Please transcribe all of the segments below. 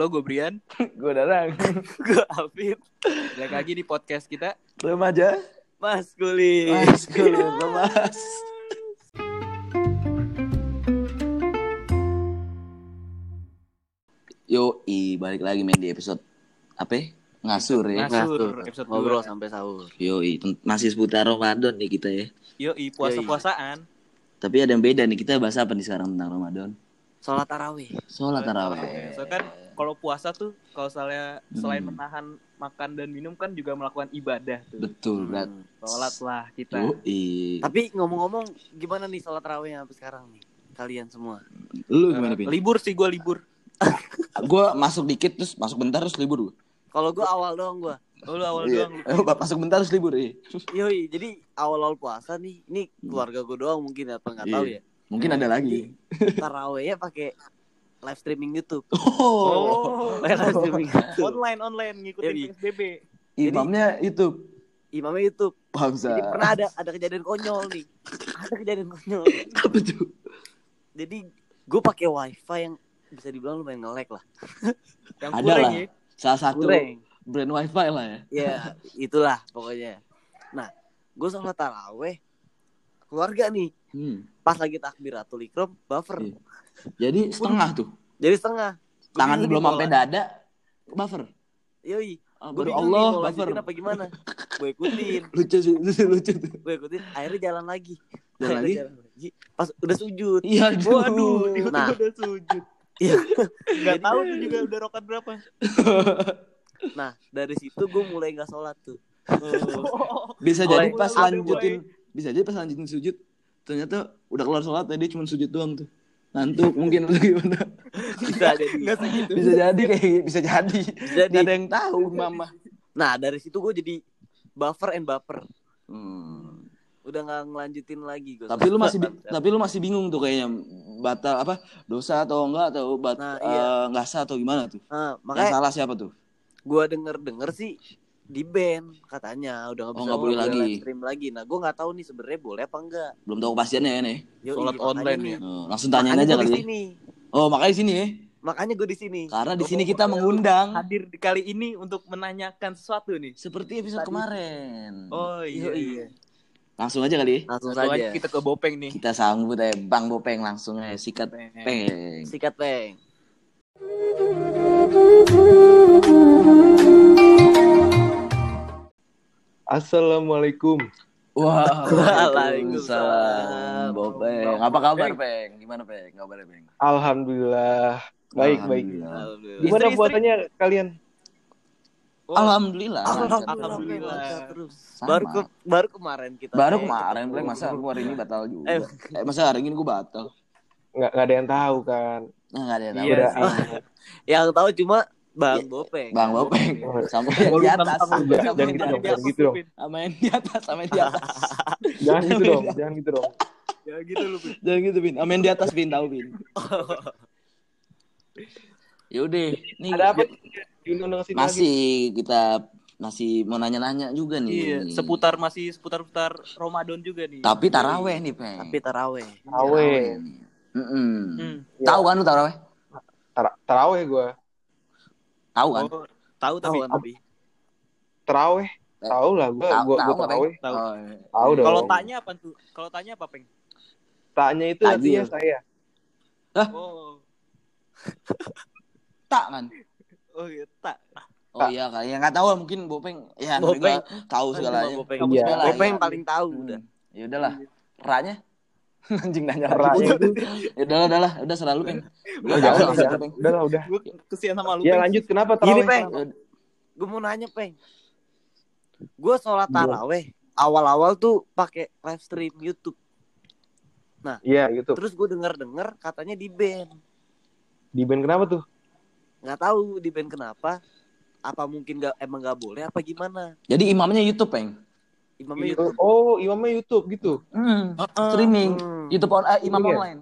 Halo, gue Brian. gue Darang. gue Afif. Balik lagi di podcast kita. Remaja. Mas Kuli. Mas kulit mas. Yo, i balik lagi main di episode apa? ya? Ngasur ya. Ngasur. Episode ngobrol dua. sampai sahur. Yo, i masih seputar Ramadan nih kita ya. Yoi, puasa-puasaan. Tapi ada yang beda nih. Kita bahas apa nih sekarang tentang Ramadan? Sholat tarawih. Sholat tarawih. So kan kalau puasa tuh kalau misalnya selain menahan makan dan minum kan juga melakukan ibadah tuh. Betul, berat. Hmm. Sholat lah kita. Yo, i. Tapi ngomong-ngomong, gimana nih sholat tarawih sampai sekarang nih? Kalian semua. Lu gimana, Pin? Libur sih gue libur. gue masuk dikit terus masuk bentar terus libur gue. Kalau gue awal doang gue. Oh, lu awal Iya. doang. Eh, masuk bentar terus libur iya. Yoi, jadi awal-awal puasa nih, ini keluarga gue doang mungkin apa nggak tahu Iya. ya. Mungkin ada lagi. Tarawihnya pakai live streaming YouTube. Oh. Live streaming YouTube. online online ngikutin Yoi. PSBB. Imamnya itu Imamnya YouTube. bangsa. Jadi pernah ada ada kejadian konyol nih. Ada kejadian konyol. Apa tuh? Jadi gue pakai wifi yang bisa dibilang lumayan nge-lag lah. Yang Ada lah. ya. Salah satu Kurang. brand wifi lah ya. Ya, itulah pokoknya. Nah, gue sholat taraweh keluarga nih. Hmm. Pas lagi takbiratul ikram buffer. Iya. Jadi setengah tuh. Jadi setengah. Tangan belum sampai dada buffer. Yoi. Gue baru Allah nih buffer. apa gimana. gue ikutin. Lucu sih, lucu, lucu. Gue ikutin. Akhirnya jalan lagi. Jalan Akhirnya lagi? jalan lagi. Pas udah sujud. Iya, Waduh, Nah. udah sujud. Iya. Gak tahu tuh juga udah rokat berapa. Nah, dari situ gue mulai gak sholat tuh. Bisa Mulai- jadi pas mulai- lanjutin, bisa jadi pas lanjutin sujud, ternyata udah keluar sholat tadi cuma sujud doang tuh. Ngantuk mungkin atau gimana. Bisa jadi. Segitu. Bisa jadi kayak bisa jadi. Jadi. Gak ada yang tahu mama. Nah, dari situ gue jadi buffer and buffer. Hmm. Udah gak ngelanjutin lagi gue. Tapi lu masih tapi lu masih bingung tuh kayaknya batal apa dosa atau enggak atau bat Nah, iya. nggak sah atau gimana tuh? Nah, Yang makanya salah siapa tuh? gue denger denger sih di band katanya udah nggak Oh, bisa nggak boleh lagi. live stream lagi nah gue nggak tahu nih sebenarnya boleh apa enggak Belum tahu kepastiannya ya nih. Yoi, Sholat online nih. ya? Oh, langsung tanyain Makanya aja kali. sini Oh, makanya di sini ya. makanya gue di sini Karena di sini kita mengundang Hadir di kali ini untuk menanyakan sesuatu nih. seperti episode Tadi. kemarin. Oh iya. Iya. Langsung aja kali. langsung Langsung aja saja kita ke Bopeng nih. Kita sambut aja Bang Bopeng langsung aja sikat Bopeng. peng. sikat peng Assalamualaikum. Wah, Waalaikumsalam. Apa kabar, Peng? Gimana, Peng? Kabarnya, Peng? Alhamdulillah. Baik, baik. Alhamdulillah. Alhamdulillah. Gimana buatannya kalian? Oh, Alhamdulillah. Alhamdulillah. Terus. Sama. Baru ke, baru kemarin kita Baru kemarin, Peng. Masa aku hari ini batal juga. Eh. Eh, masa hari ini gue batal? Nggak, nggak ada yang tahu kan. Nah, nggak ada yang tahu. Iya Udah, sih. yang tahu cuma Bang Iya. Bopeng Bang Bopeng. Sama Oh, yang di atas. Jangan- jangan gitu di dong, atas, jangan gitu dong. Sama yang di atas, sama yang di atas. Jangan gitu dong, jangan gitu dong. Ya gitu lu. Pin. Jangan gitu, Bin. Sama yang di atas, Bin. Tahu, Bin. Yaudah, nih Ada apa? Masih kita masih mau nanya-nanya juga nih. Iya, seputar masih seputar-seputar Ramadan juga nih. Tapi taraweh nih, Peng. tapi taraweh Taraweh. Mm-mm. Hmm. Tahu kan lu taraweh? Tara- Taraweh gue. Tahu kan? Oh, tahu tapi tahu tapi Taraweh. Tahu lah gue. Tahu- Gue tahu nggak, taraweh. Tahu. Oh, iya. Tahu dong. Kalau tanya apa tuh? Kalau tanya apa, Peng? Tanya itu Tajil. artinya saya. Oh. tak kan? Oh iya, tak. Oh iya kali ya nggak tahu mungkin Bopeng ya Bopeng. Tahu segalanya. Bopeng. Iya. segala, Bopeng ya. paling tahu udah Ya udahlah. Ranya anjing nanya lagi. itu. Ya udahlah, udahlah, udah selalu Peng. Udah. Peng. Udah lah, udah. Gue kesian sama lu. Ya lanjut, kenapa Gini, taraweh? Peng. Ya, gue mau nanya peng gue sholat taraweh awal-awal tuh pakai live stream YouTube Iya gitu. terus gue denger dengar katanya di ban Di band kenapa tuh? nggak tahu di ban kenapa apa mungkin nggak emang nggak boleh apa gimana Jadi imamnya YouTube, Peng. Imamnya Iya. YouTube Oh, imamnya YouTube gitu. Hmm, Heeh. streaming. Hmm. YouTube on, eh, imam Iya. online.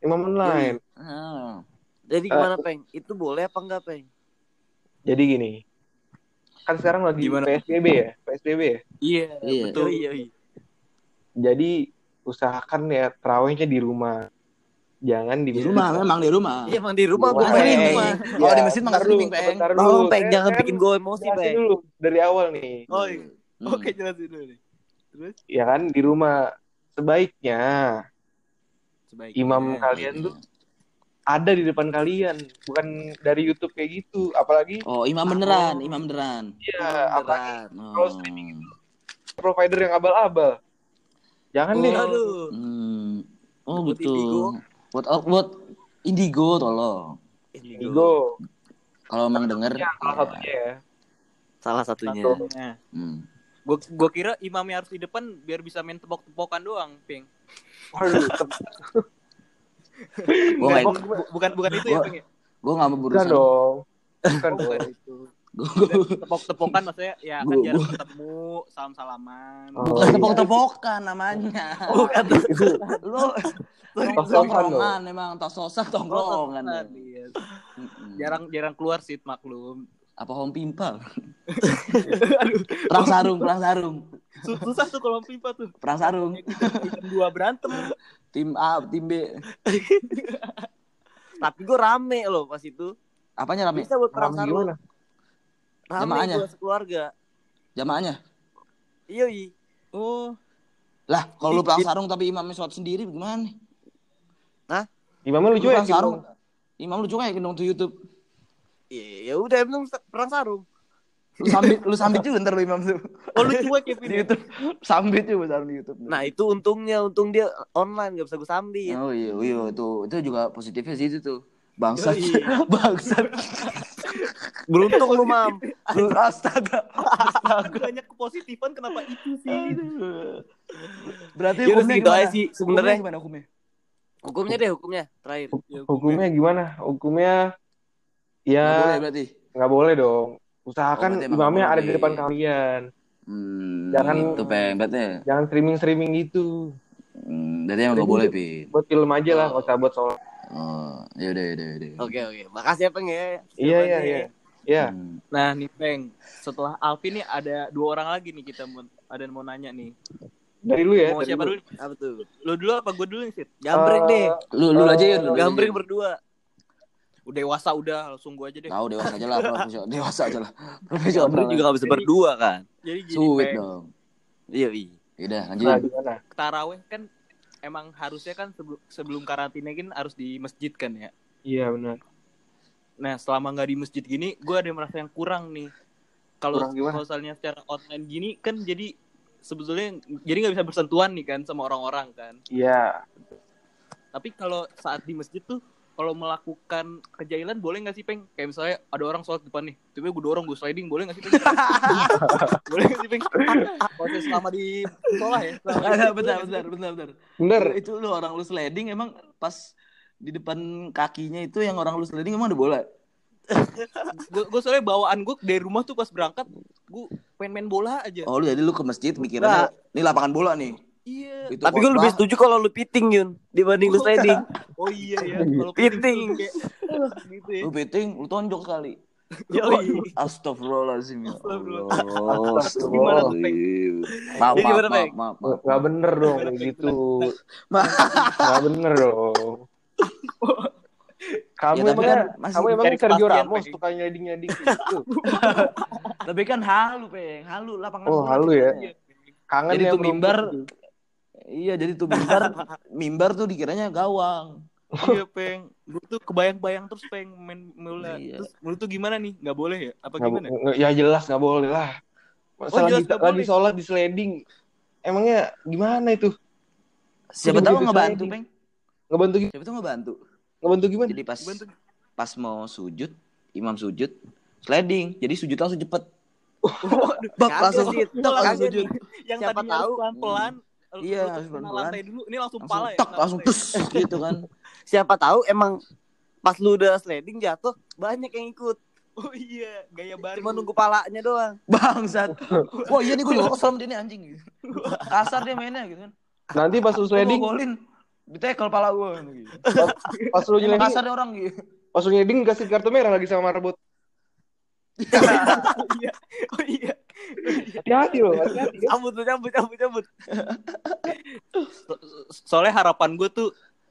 Imam online. Hmm. jadi gimana peng itu boleh apa enggak peng Jadi gini. Kan sekarang lagi Gimana? PSBB ya? PSBB ya? Iya, Iya. betul. iya iya Jadi usahakan ya terawihnya di rumah. jangan di Di rumah memang di rumah. Iya emang di rumah Di gue rumah. Streaming. Oh, di masjid mah streaming, Peng. Tolong dulu. peng jangan saya bikin gue emosi peng. dulu dari awal nih. Oh, iya. Hmm. Oke, jelasin dulu nih. Terus Ya kan di rumah sebaiknya sebaiknya imam kalian tuh ada di depan kalian, bukan dari YouTube kayak gitu. Apalagi Oh, imam beneran, imam beneran. ya apalagi. Oh. Kalau streaming provider yang abal-abal. Jangan deh. Oh. Aduh. Hmm. Oh, Buat betul. Indigo. Buat oh, buat Indigo tolong. Indigo. Kalau emang denger. Ya, salah satunya ya. Salah satunya. Satu. Hmm. Gua gua kira imamnya harus di depan biar bisa main tepok-tepokan doang, Ping. Waduh, Gua bu- bukan bukan itu ya, Gua- Ping. ya? gua nggak mau bukan berurusan. dong. Bukan Oh, bukan itu. Gua- Tepok-tepokan maksudnya ya kan Gua- jarang ketemu, salam-salaman. Oh, Bukan iya. tepok-tepokan namanya. Bukan. Itu Lu tongkrongan emang tos-tosan tongkrongan. Tongkrongan, iya. Jarang jarang keluar sih maklum. Apa home pimpal? Aduh, Perang sarung, perang sarung. sus- susah tuh kalau pipa tuh. Perang sarung. Dua berantem. Tim A, tim B. Tapi gue rame loh pas itu. Apanya rame? Bisa buat perang Rame sarung. gimana? Rame Jamaahnya? gue sekeluarga. Jamaahnya. Iya, iya. Oh, Lah, kalau lu perang sarung tapi imamnya sholat sendiri gimana? nih? Imamnya Lu lucu ya, perang sarung. Imam lu cuekin dong tuh YouTube. Iya, ya udah emang perang sarung. Lu sambit, lu sambit juga ntar lu imam tuh. oh lu cuek ya. Di YouTube. Sambit juga sarung di YouTube. Nah, itu untungnya, untung dia online gak bisa gue sambil. Oh iya, iya itu itu juga positifnya sih itu tuh. Bangsat. Yoi. Bangsat. Beruntung lu, Mam. Lu astaga. banyak kepositifan kenapa itu sih? Berarti Ya udah hukumnya aja sih sebenarnya. Hukumnya gimana hukumnya? Hukumnya deh, hukumnya terakhir. Ya, Hukumnya gimana? Hukumnya Nggak boleh ya berarti. nggak boleh dong. Usahakan Oh, imamnya ada di depan kalian. Hmm, Jangan- itu peng, berarti. Jangan streaming-streaming gitu. Hmm, berarti emang nggak boleh, Pin. Buat film aja lah, nggak usah buat sholat. Oh, yaudah, yaudah, yaudah. Oke, oke. Makasih ya, Peng ya. Iya, iya, iya. ya. Ya, Hmm. Nah nih Peng, setelah Alvin nih ada dua orang lagi nih kita mau ada yang mau nanya nih. dari lu ya. mau siapa lu. dulu? Apa tuh? Lu dulu apa gue dulu nih, Sid? Gambreng Eh, deh. Lu lu aja ya. Gambreng berdua. Udah dewasa udah, langsung gue aja deh. Tahu dewasa aja lah, profesional. Dewasa aja lah. Profesional. Gambreng juga gak bisa berdua kan. Jadi gini Sweet Peng, dong. Iya, iya. Yaudah, Nah, lanjut. gimana? taraweh kan emang harusnya kan sebelum sebelum karantina kan harus di masjid kan ya. Iya benar. Nah selama nggak di masjid gini, gue ada yang merasa yang kurang nih. Kalau misalnya secara online gini kan jadi sebetulnya jadi nggak bisa bersentuhan nih kan sama orang-orang kan. Iya. Tapi kalau saat di masjid tuh kalau melakukan kejailan boleh nggak sih peng? Kayak misalnya ada orang sholat depan nih, tiba gue dorong gue sliding boleh nggak sih peng? boleh nggak sih peng? Proses selama di sekolah ya. selama di- Ada, bentar, bentar, bentar, bentar. Bener. Itu lu orang lu sliding emang pas di depan kakinya itu yang orang lu sliding emang ada bola? gue gue soalnya bawaan gue dari rumah tuh pas berangkat gue pengen main bola aja Oh, lu jadi lu ke masjid mikirnya ini lapangan bola nih. Iya Itu Tapi gue lebih setuju kalau lu piting, Yun. Dibanding lu sliding. oh iya ya kalau Piting. kayak gitu ya Lu beting, lu tonjok kali. Yoi. Astagfirullahaladzim ya Astagfirullah. Allah. Gimana tuh, Peng? Maaf, maaf, maaf, maaf, maaf. Nggak bener dong kayak gitu. Nggak bener dong. Kamu Ya, emangnya, kan masih kamu emang Sergio Ramos Peng. tukang nyading-nyading gitu. Tapi kan halu, Peng. Halu lapangan Oh, halu ya. Kangen Jadi ya tuh mimbar gitu. Iya, jadi tuh mimbar mimbar tuh dikiranya gawang. iya peng gue tuh kebayang-bayang terus peng main bola Iya. terus menurut tuh gimana nih nggak boleh ya apa Nggak- gimana ya jelas nggak boleh lah. Masa Oh, jelas lagi, boleh. sholat di sliding. Emangnya gimana itu? Siapa tahu ngebantu, sliding. Peng. Ngebantu gi- Siapa tahu ngebantu. ngebantu gimana? Jadi pas Bantu. pas mau sujud, imam sujud, sliding. Jadi sujud langsung cepet. Bak, langsung, tak, langsung sujud. yang Siapa tadinya tahu. pelan-pelan Iya, lu harus pelan-pelan. lantai dulu ini langsung, Langsung pala ya tak, kena langsung lantai. tus gitu kan. Siapa tahu emang pas lu udah sliding jatuh, banyak yang ikut. oh iya gaya baru Cuma nunggu palanya doang. Bangsat. Wah, iya nih gue juga kesel dia nih anjing gitu. Kasar dia mainnya gitu kan. Nanti pas lu Sliding. golin. Ditekel pala gue gitu. pas lu Emang nyading, kasar dia orang gitu. pas lu nyading kasih kartu merah lagi sama marbot. Oh iya oh iya Hati-hati loh, hati-hati. ya. Cabut, lu cabut, cabut, cabut. So- soalnya harapan gue tuh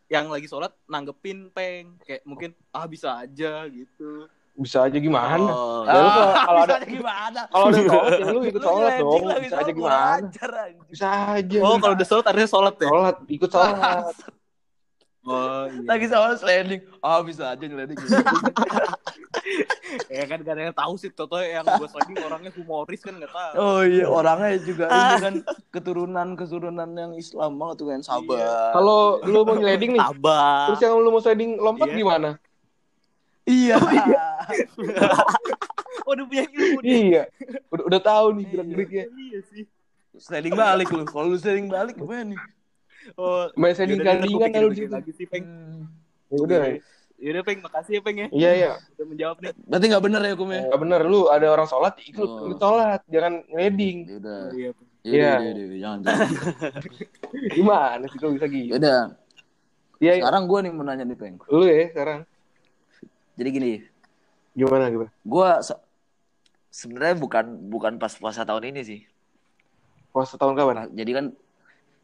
yang lagi sholat nanggepin peng kayak mungkin ah bisa aja gitu Bisa aja gimana? Oh. Ya, Ah, kalau ada gimana? kalau ada sholat ya lu ikut sholat dong. Bisa aja gimana? Bisa aja. oh kalau udah sholat artinya sholat ya sholat, ikut sholat. Oh iya Lagi sama sliding. Oh, bisa aja ngeleding. ya kan gak ada yang tahu sih Toto yang gue sliding orangnya humoris kan nggak tahu Oh iya, orangnya juga ini kan keturunan-keturunan yang Islam banget tuh kan sabar. Kalau lu mau sliding nih, Sabar. terus yang lu mau sliding lompat Iya. gimana? iya. oh udah punya ilmu Iya. Udah udah tahu nih gerak-geriknya. iya sih sliding balik lu. Kalau lu sliding balik gimana nih? Oh Main sliding yaudah, gandingan pikir-pikir gitu. lagi sih peng Ya udah. Yaudah peng makasih ya peng ya Iya, iya. udah menjawab nih Berarti nggak bener ya hukumnya? Gak bener lu ada orang sholat ikut Oh. sholat, jangan ngeleding. Ya udah. iya Ya Iya. udah, ya udah, jangan jangan. Gimana sih kalau bisa Ya gitu? udah. Iya, iya. Sekarang gua nih mau nanya nih, Peng. lu ya sekarang. Jadi gini, Gimana gimana? Gua se- sebenarnya bukan bukan pas puasa tahun ini sih. Puasa tahun kapan? Jadi kan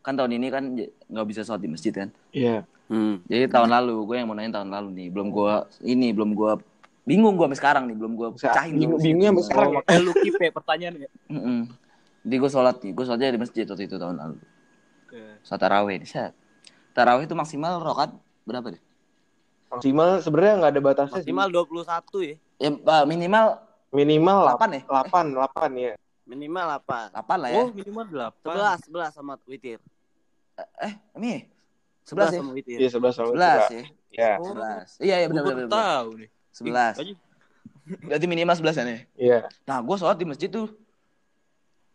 kan tahun ini kan nggak bisa sholat di masjid kan. Iya. Hmm. Jadi tahun lalu, gue yang mau nanya tahun lalu nih, belum gua ini belum gua bingung gua sampai sekarang nih, belum gua Bisa- pecahin bingung- bingungnya sampai sekarang ya? makanya lu keep ya pertanyaan ya Mm-mm. Jadi gue sholat nih, gue sholatnya di masjid waktu itu tahun lalu. Sholat tarawih nih, set. Tarawih itu maksimal rokat berapa deh? Maksimal sebenarnya nggak ada batasnya sih. Maksimal 21 ya. Ya eh, minimal Minimal 8 ya? 8, 8 ya. Minimal 8. 8 lah ya. oh minimal delapan 11, 11 sama witir. Eh, ini 11 11 ya? witir. Iya, 11 sama 11 ya. Ya. Oh. 11. Iya, iya benar benar. tahu nih 11. Ih, aja. Berarti minimal 11 kan ya? Iya. Nah, gue sholat di masjid tuh.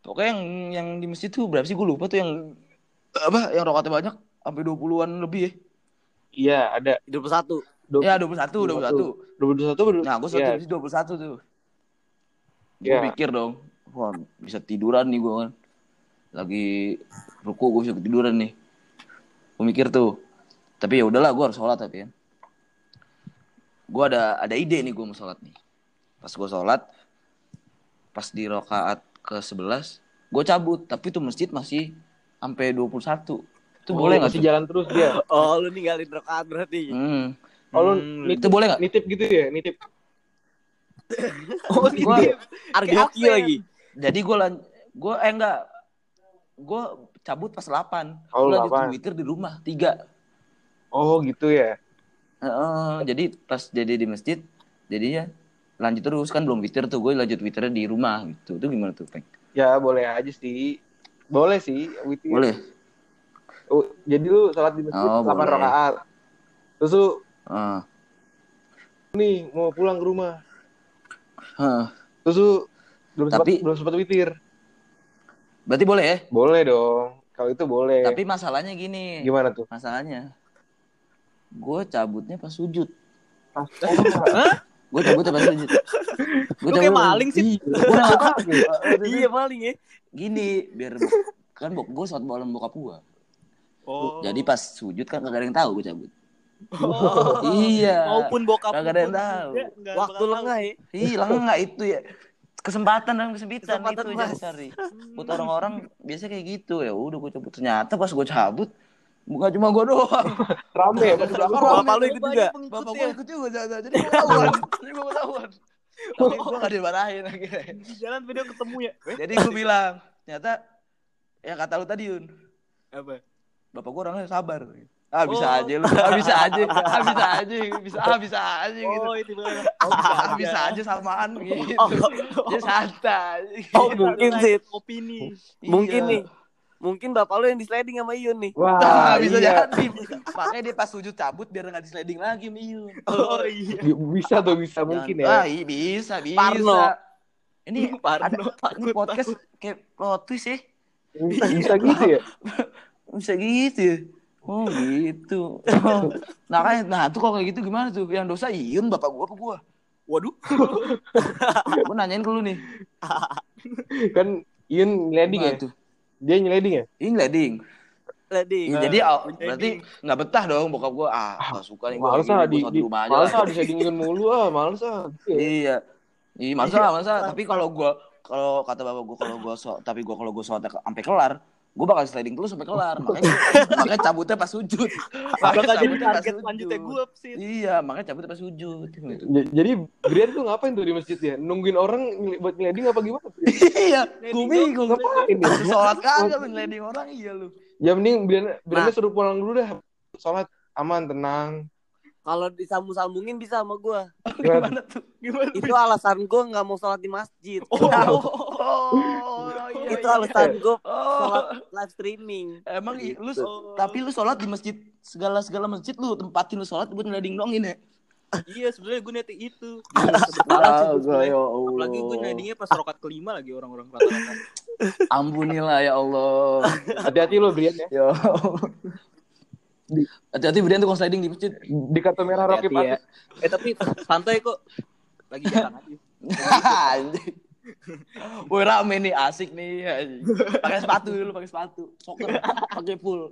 Pokoknya yang yang di masjid tuh berapa sih gue lupa tuh yang apa yang rokatnya banyak sampai 20-an lebih ya. Iya, ada 21. Du- Ya 21, 21. 21 baru. Nah, gue sholat Iya. di masjid 21 tuh. Gue Iya. pikir dong, wah bisa tiduran nih gue kan. Lagi ruku gue bisa ketiduran nih. Gue mikir tuh. Tapi ya udahlah gue harus sholat tapi kan. Gue ada ada ide nih gue mau sholat nih. Pas gue sholat, pas di rokaat ke 11, gue cabut. Tapi tuh masjid masih sampai 21. Itu Oh, boleh nggak tuh? jalan terus dia. Oh, lu ninggalin rakaat berarti. Hmm. Oh, lu Hmm, nitip, Itu boleh nggak? nitip gitu ya? Nitip. oh ini Argoki apa ya? lagi. Jadi gue lan gue eh enggak gue cabut pas 8 Oh, Gua lanjut 8. witir di rumah tiga Oh, gitu ya. Heeh, jadi pas jadi di masjid jadinya lanjut terus kan belum witir tuh gue lanjut witirnya di rumah gitu itu gimana tuh peng Ya, boleh aja sih. Boleh sih, witir. boleh Oh, jadi lu sholat di masjid Oh, 8 boleh. rakaat. Terus lu Heeh. nih mau pulang ke rumah. Heeh. Terus lu belum sempat Tapi- belum sempat witir. Berarti boleh ya Boleh dong. Kalau itu boleh. tapi masalahnya gini gimana tuh? masalahnya gue cabutnya pas sujud Pas gue cabutnya pas sujud gue Lu kayak maling sih. gue udah gak tahu Iya paling ya. gini biar kan bok gue sholat malam bokap gue oh jadi pas sujud kan kagak ada yang tahu gue cabut Oh. iya maupun bokap Kagak ada yang tahu. Waktu lengah ya. hilang nggak itu ya kesempatan dan kesempitan Kesempatan itu jangan cari buat orang-orang biasa kayak gitu. Ya udah gue cabut. Ternyata pas gue cabut bukan cuma gue doang. Rame ya. Bapak lu ikut juga. bapak gue ikut juga jadi gue ketahuan. Jadi gue ketahuan. Tapi gue gak dimarahin akhirnya. Di jalan video ketemu ya. Jadi gue bilang ternyata ya kata lu tadi Yun apa? bapak gue orangnya sabar ah bisa Oh. aja lu ah bisa aja ah bisa aja bisa ah bisa aja gitu oh itu bener ah bisa aja samaan gitu dia santai Oh, mungkin sih. opini Mungkin Iya. nih. Mungkin bapak lu yang di sliding sama Iyun nih. Wah, Nah, bisa iya. jadi. Makanya dia pas sujud cabut biar nggak di sliding lagi, Miu. oh iya Bisa tuh, bisa mungkin Ah, ya. iya, bisa, bisa. Parno. Ini Parno, ada takut, ini podcast kayak plot twist ya. Bisa, bisa gitu ya. Bisa gitu ya. Oh gitu. nah, kan, nah tuh kalau kayak gitu gimana tuh? Yang dosa Iyun bapak gua apa gua? waduh Gua nanyain ke lu nih. Kan nyeleding ya. Gimana tuh? Dia nyeleding ya. Ini leding. Sliding. Ya, Nah, jadi oh, berarti nggak betah dong bokap gua. Ah, nggak suka nih gua. Males ah di, di, rumah aja. males ah disedingin mulu ah, males ah. Ya. Iya. Iya, masa masa tapi kalau gua kalau kata bapak gua kalau gua so, tapi gua kalau gua sholat sampai kelar, gue bakal sliding terus sampai kelar. Makanya makanya cabutnya pas sujud. Bakal jadi cabutnya pas target sujud. selanjutnya gue sih. Iya, makanya cabutnya pas sujud. Gitu. Jadi Brian tuh ngapain tuh di masjid ya? Nungguin orang buat ngeleding apa gimana? iya, gue bingung. Ngapain ya? Sholat kagak ngeleding orang iya lu. Ya mending Brian Brian Nah. suruh pulang dulu dah. Sholat aman tenang. Kalau disambung-sambungin bisa sama gue. Gimana? tuh? Gimana? Itu alasan gue nggak mau sholat di masjid. Oh, oh, iya, itu iya. alasan gue Oh. sholat live streaming. Emang i- lu Oh. tapi lu sholat di masjid segala segala masjid lu tempatin lu sholat buat ngeleding dong ini. Iya sebenarnya gue niatnya itu. Astaga, ya Allah. Apalagi gue nyadingnya pas rokat kelima lagi orang-orang rata-rata. Ampunilah ya Allah. Hati-hati lo Brian ya. Ya Allah. Hati-hati Brian tukang sliding di masjid. Di kartu merah Rocky ya. Eh tapi santai kok. Lagi jarang aja. Woi rame nih, asik nih. Pakai sepatu dulu, pakai sepatu. Soccer, pakai full.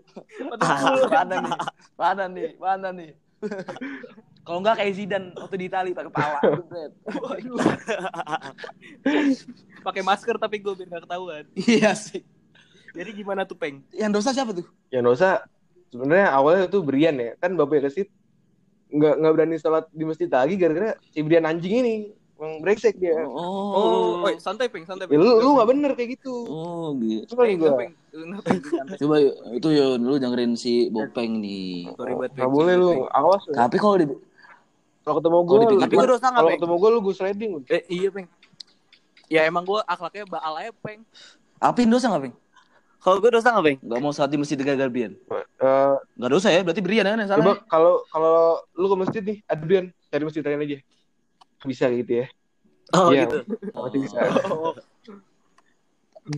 Mana nih? Mana nih? Mana nih? Kalau enggak kayak Zidane waktu di Itali pakai pala. Pakai masker tapi gue biar gak ketahuan. Iya sih. Jadi gimana tuh peng? Yang dosa siapa tuh? Ya nggak usah. Sebenarnya awalnya tuh Brian ya. Kan bapak kesit nggak nggak berani sholat di masjid lagi gara-gara si Brian anjing ini. Emang brengsek dia. Oh, oh, santai peng, santai Ya, peng. lu lu nggak bener kayak gitu. Oh, gitu. Coba Peng, gua. peng. Enggak, Peng. Santai. Coba yuk, itu Yun, lu dengerin si Bopeng nih. Sorry buat Peng. boleh lu. Awas. lu. Tapi kalau di Kalau ketemu gue, Tapi gue dosa nggak kalau ketemu gue lu gue sliding. lu. Eh iya peng. Ya emang gue akhlaknya baal aja peng. Apin dosa nggak, Peng? Kalau gue dosa nggak peng? Nggak mau saat di masjid gagal Brian. Eh, Nggak dosa ya, berarti Brian kan yang salah. coba ya? kalau kalau lu ke masjid nih, ada Brian cari masjid lain aja. Bisa gitu ya. Oh Iya. gitu. Pasti bisa. Oh,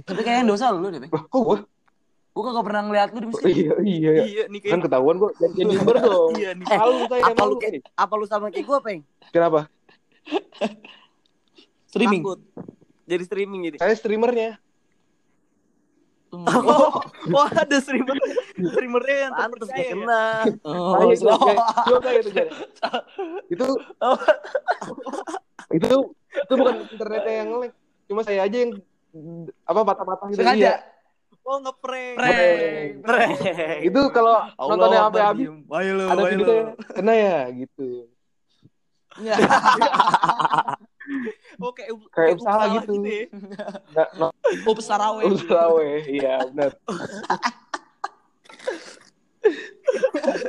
Tapi kayaknya yang dosa lu deh. Wah, kok gue? Gua kagak pernah ngeliat lu di masjid. Iya, iya. iya nih Kan kayak. ketahuan gue. Jadi member dong. Iya nih. Eh, Malu saya, apa lu kayak apa lu sama kayak gue peng? Kenapa? Streaming. Takut. Jadi streaming jadi. Saya streamernya. Oh, oh ada streamer. Streamernya yang Pantes terpercaya. gak ya? kena. Oh, coba kayak itu Jar. Itu itu itu bukan internetnya yang nge Cuma saya aja yang apa patah-patah gitu. sengaja. Iya. Oh ngeprank. Prank. Prank. Itu kalau nontonnya sampai habis ada gitu ya. Kena ya gitu. Ya. Oh kayak Kayak usaha gitu. ya. Nggak no, Ups Saraway. Sulawesi. Iya, benar.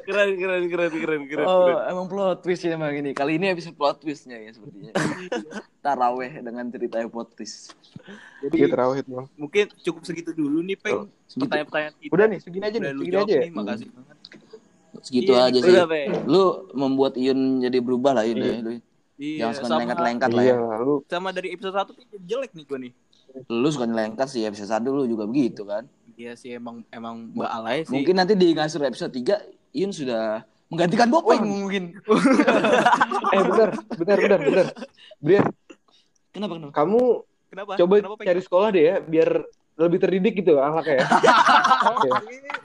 keren keren keren keren keren. Oh, keren. emang plot twist ya emang ini. Kali ini episode plot twistnya ya sepertinya. Taraweh dengan cerita plot twist. Jadi terawih Bang. mungkin cukup segitu dulu nih peng. Segitu, Pertanyaan-pertanyaan kita. Udah nih, segini aja nih, Udah segini aja ya. nih, makasih banget. segitu Iya, aja sih. Udah. Lu membuat Iyun jadi berubah lah Yun. Iya. ya, Lu. Iya, Jangan suka sama, lengkat-lengkat lah Iya, ya. lu sama dari episode 1 tuh jelek nih gue nih. Lu suka lengkat sih episode 1 lu juga begitu kan. Iya sih emang emang mbak alay sih. Mungkin nanti di ngasur episode 3 Iyun sudah menggantikan Bopeng Wah. mungkin. eh benar, benar, benar, benar. Brian, Kenapa kenapa? kamu kenapa? coba kenapa, cari sekolah deh ya biar lebih terdidik gitu anaknya ya. Iya.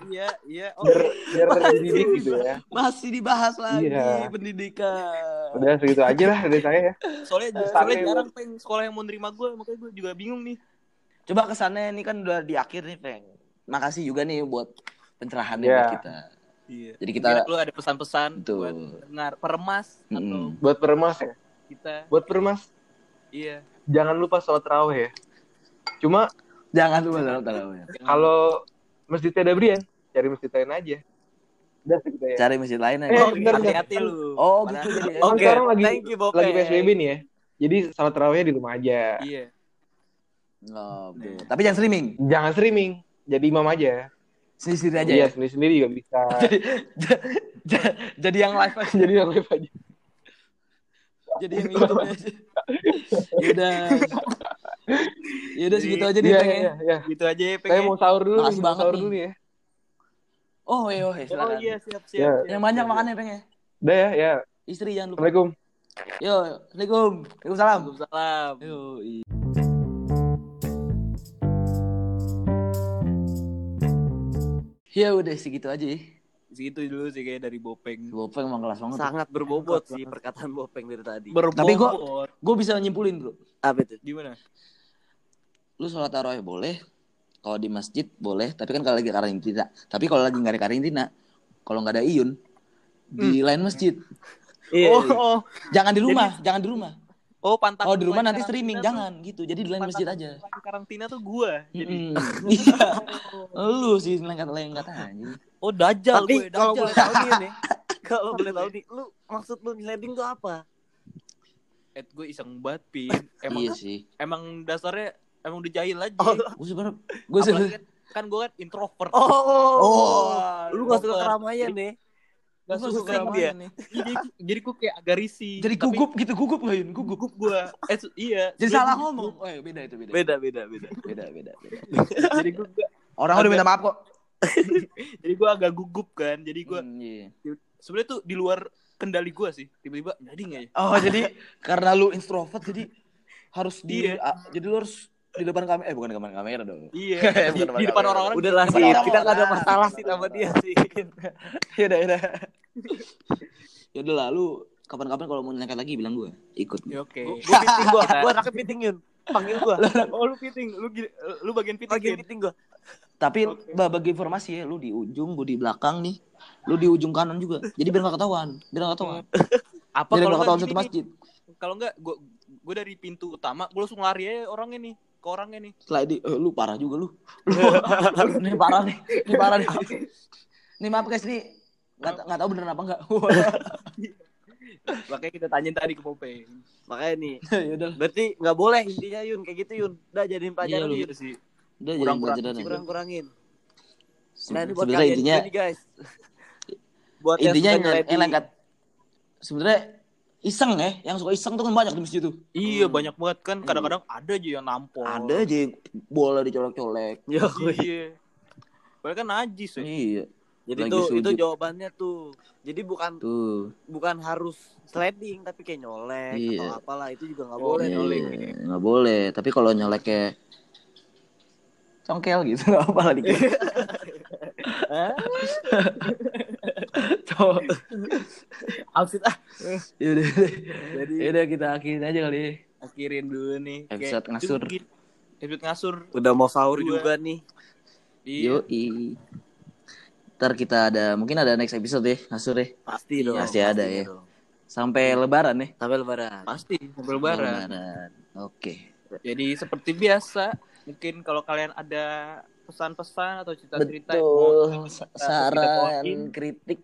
Iya, iya. Oh, biar biar terdidik gitu ya. Masih dibahas lagi Iya. pendidikan. Udah segitu aja lah dari saya ya. soalnya Santai, soalnya jarang peng sekolah yang mau nerima gue, makanya gue juga bingung nih. Coba kesannya ini kan udah di akhir nih, Peng. Makasih juga nih buat pencerahannya Iya. buat kita. Iya. Jadi kita Kira lu ada pesan-pesan Betul. buat dengar peremas atau Mm-mm. Buat peremas ya. kita. Buat peremas Iya. jangan lupa sholat tarawih ya. Cuma jangan lupa dalam tarawih. kalau masjid ada Brian, cari masjid lain aja. Udah ya. Cari masjid lain Eh, aja. Oh, bener, bener. hati-hati lu. Oh, gitu jadi. Oke, sekarang lagi thank you Bope. lagi PSBB nih ya. Jadi sholat tarawihnya di rumah aja. Iya. Oh, betul. Tapi jangan streaming. Jangan streaming, jadi imam aja. Sendiri aja Iya, ya. sendiri-sendiri juga bisa. jadi yang live aja. jadi yang live aja. Jadi yang YouTube aja. Yaudah. Yaudah segitu aja deh, Iya, Peng. iya, ya. iya. Gitu aja ya, Peng. Saya ya. mau sahur dulu, Makasih banget sahur nih. dulu nih ya. Oh, iya, oh, Oh silakan. iya, siap siap. Ya. siap. Yang banyak makannya, Peng ya. Udah ya, ya. Istri jangan lupa. Assalamualaikum. Yo, Assalamualaikum. Waalaikumsalam. Waalaikumsalam. Yo, i- Ya udah segitu aja ya. Segitu dulu sih kayak dari Bopeng. Bopeng emang kelas banget. Sangat berbobot sih perkataan Bopeng dari tadi. Tapi gua- Berbobot. Gue bisa nyimpulin bro. Apa itu? Gimana? Lu sholat tarawih boleh. kalau di masjid boleh, tapi kan kalau lagi karantina. Tapi kalau lagi nggak ada karantina, kalau nggak ada Iyun di lain masjid. Iya. Oh, iya. oh, Jangan di rumah, jangan di rumah. oh pantang. Kalau di rumah nanti streaming, tuh- jangan gitu. Jadi di lain masjid aja. Karantina tuh gua. Jadi. Iya. Lu sih lengkat-lengkat aja. oh dajal Tapi gue, kalau dajal. boleh tahu nih. Kalau boleh tahu nih, lu maksud lu sliding tuh apa? Eh, gue iseng banget, Pin. Emang Iya sih. emang dasarnya emang udah jahil aja. Oh, Gue sebenarnya gue Apalagi sebenarnya kan, kan gue kan introvert. Oh, Oh, lu gak suka keramaian nih? Gak suka keramaian dia. nih. jadi, jadi gue kayak agak risih. Jadi Tapi gugup gitu, gugup nggak Yun? Gugup. gugup gue. Eh, su- iya. Jadi salah gugup. ngomong. Oh, iya, beda itu beda. Beda, beda, beda. Beda, beda, beda. jadi gue Orang udah minta maaf kok. jadi gue agak gugup kan. Jadi gue Hmm, iya. sebenarnya tuh di luar kendali gue sih. Tiba-tiba jadi nggak ya? Oh, jadi karena lu introvert jadi harus di Iya. jadi lu harus di depan kamera eh bukan di depan kamera dong. Iya. Di, depan di depan kamera. orang-orang. Udah lah sih, orang kita gak ada orang. masalah sih sama dia sih. Ya udah, ya udah. Ya udah lah lu kapan-kapan kalau mau nyangkat lagi bilang gue ikut. Ya, Oke. Gue piting gue, gue anaknya piting Yun. Panggil gue. Oh lu fitting, lu lu bagian fitting. Bagian piting gue. Tapi Oke. bah, bagi informasi ya, lu di ujung, gue di belakang nih. Lu di ujung kanan juga. Jadi biar gak ketahuan. Biar gak ketahuan. Apa Biar kalau gak ketahuan nggak satu masjid. Kalau enggak gue gue dari pintu utama, gue langsung lari aja orangnya nih, ke orangnya nih. Setelah di, eh, lu parah juga lu. Ini parah nih. Ini parah nih. Nih maaf guys nih. Gak, gak tahu beneran apa enggak. Makanya kita tanyain tadi ke Pope. Makanya nih, ya udah. berarti nggak boleh intinya Yun kayak gitu Yun. Udah jadiin pelajaran Iya, lu. Yun. sih. Udah jadi Kurang-kurang pelajaran sih, aja. Kurang-kurangin. Se- Nah ini buat Sebenarnya kalian intinya guys. Buat intinya yang yang, yang lengkat. Sebenarnya iseng ya, yang suka iseng tuh kan banyak di masjid tuh. Iya Hmm. banyak banget kan. Kadang-kadang ada aja yang nampol. Ada aja yang bola dicolek-colek. Yo, Iya. Padahal kan najis ya. Iya, Jadi Lagi tuh itu sujud. jawabannya tuh. Jadi bukan tuh. bukan harus sliding tapi kayak nyolek Iya. atau apalah itu juga nggak boleh. iya. nyolek. Iya, nggak boleh. Tapi kalau nyolek kayak congkel gitu nggak apa lah dikit. Cowok. Outfit ah. Yaudah, Jadi yaudah kita akhirin aja kali. ya. akhirin dulu nih. Episode Kayak- ngasur. Episode ngasur. Udah mau sahur Dua. juga nih. Iya. Yoi. Ntar kita ada, mungkin ada next episode ya, ngasur ya. Pasti dong. Pasti ada ya. dong. Sampai lebaran ya. Sampai lebaran. Pasti sampai lebaran. Lebaran. Oke. Jadi seperti biasa, mungkin kalau kalian ada pesan-pesan atau cerita-cerita yang mau Betul. kita- Sa- kita Saran, kritik.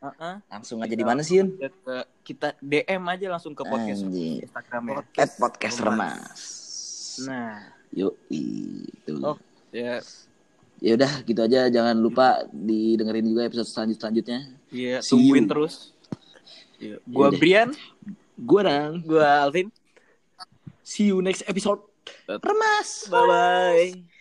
Uh-uh, Langsung aja di mana sih, Yun? kita ke kita DM aja langsung ke podcast Anjing. Instagramnya. At podcast Remas. remas. Nah, Yoi. Tuh. Oh. ya, Ya udah gitu aja jangan lupa didengerin juga episode selanjut selanjutnya. ya See tungguin you. terus. Ya, gua Yaudah. Brian. Gue Rang. Gua Alvin. See you next episode. Remas. Bye bye.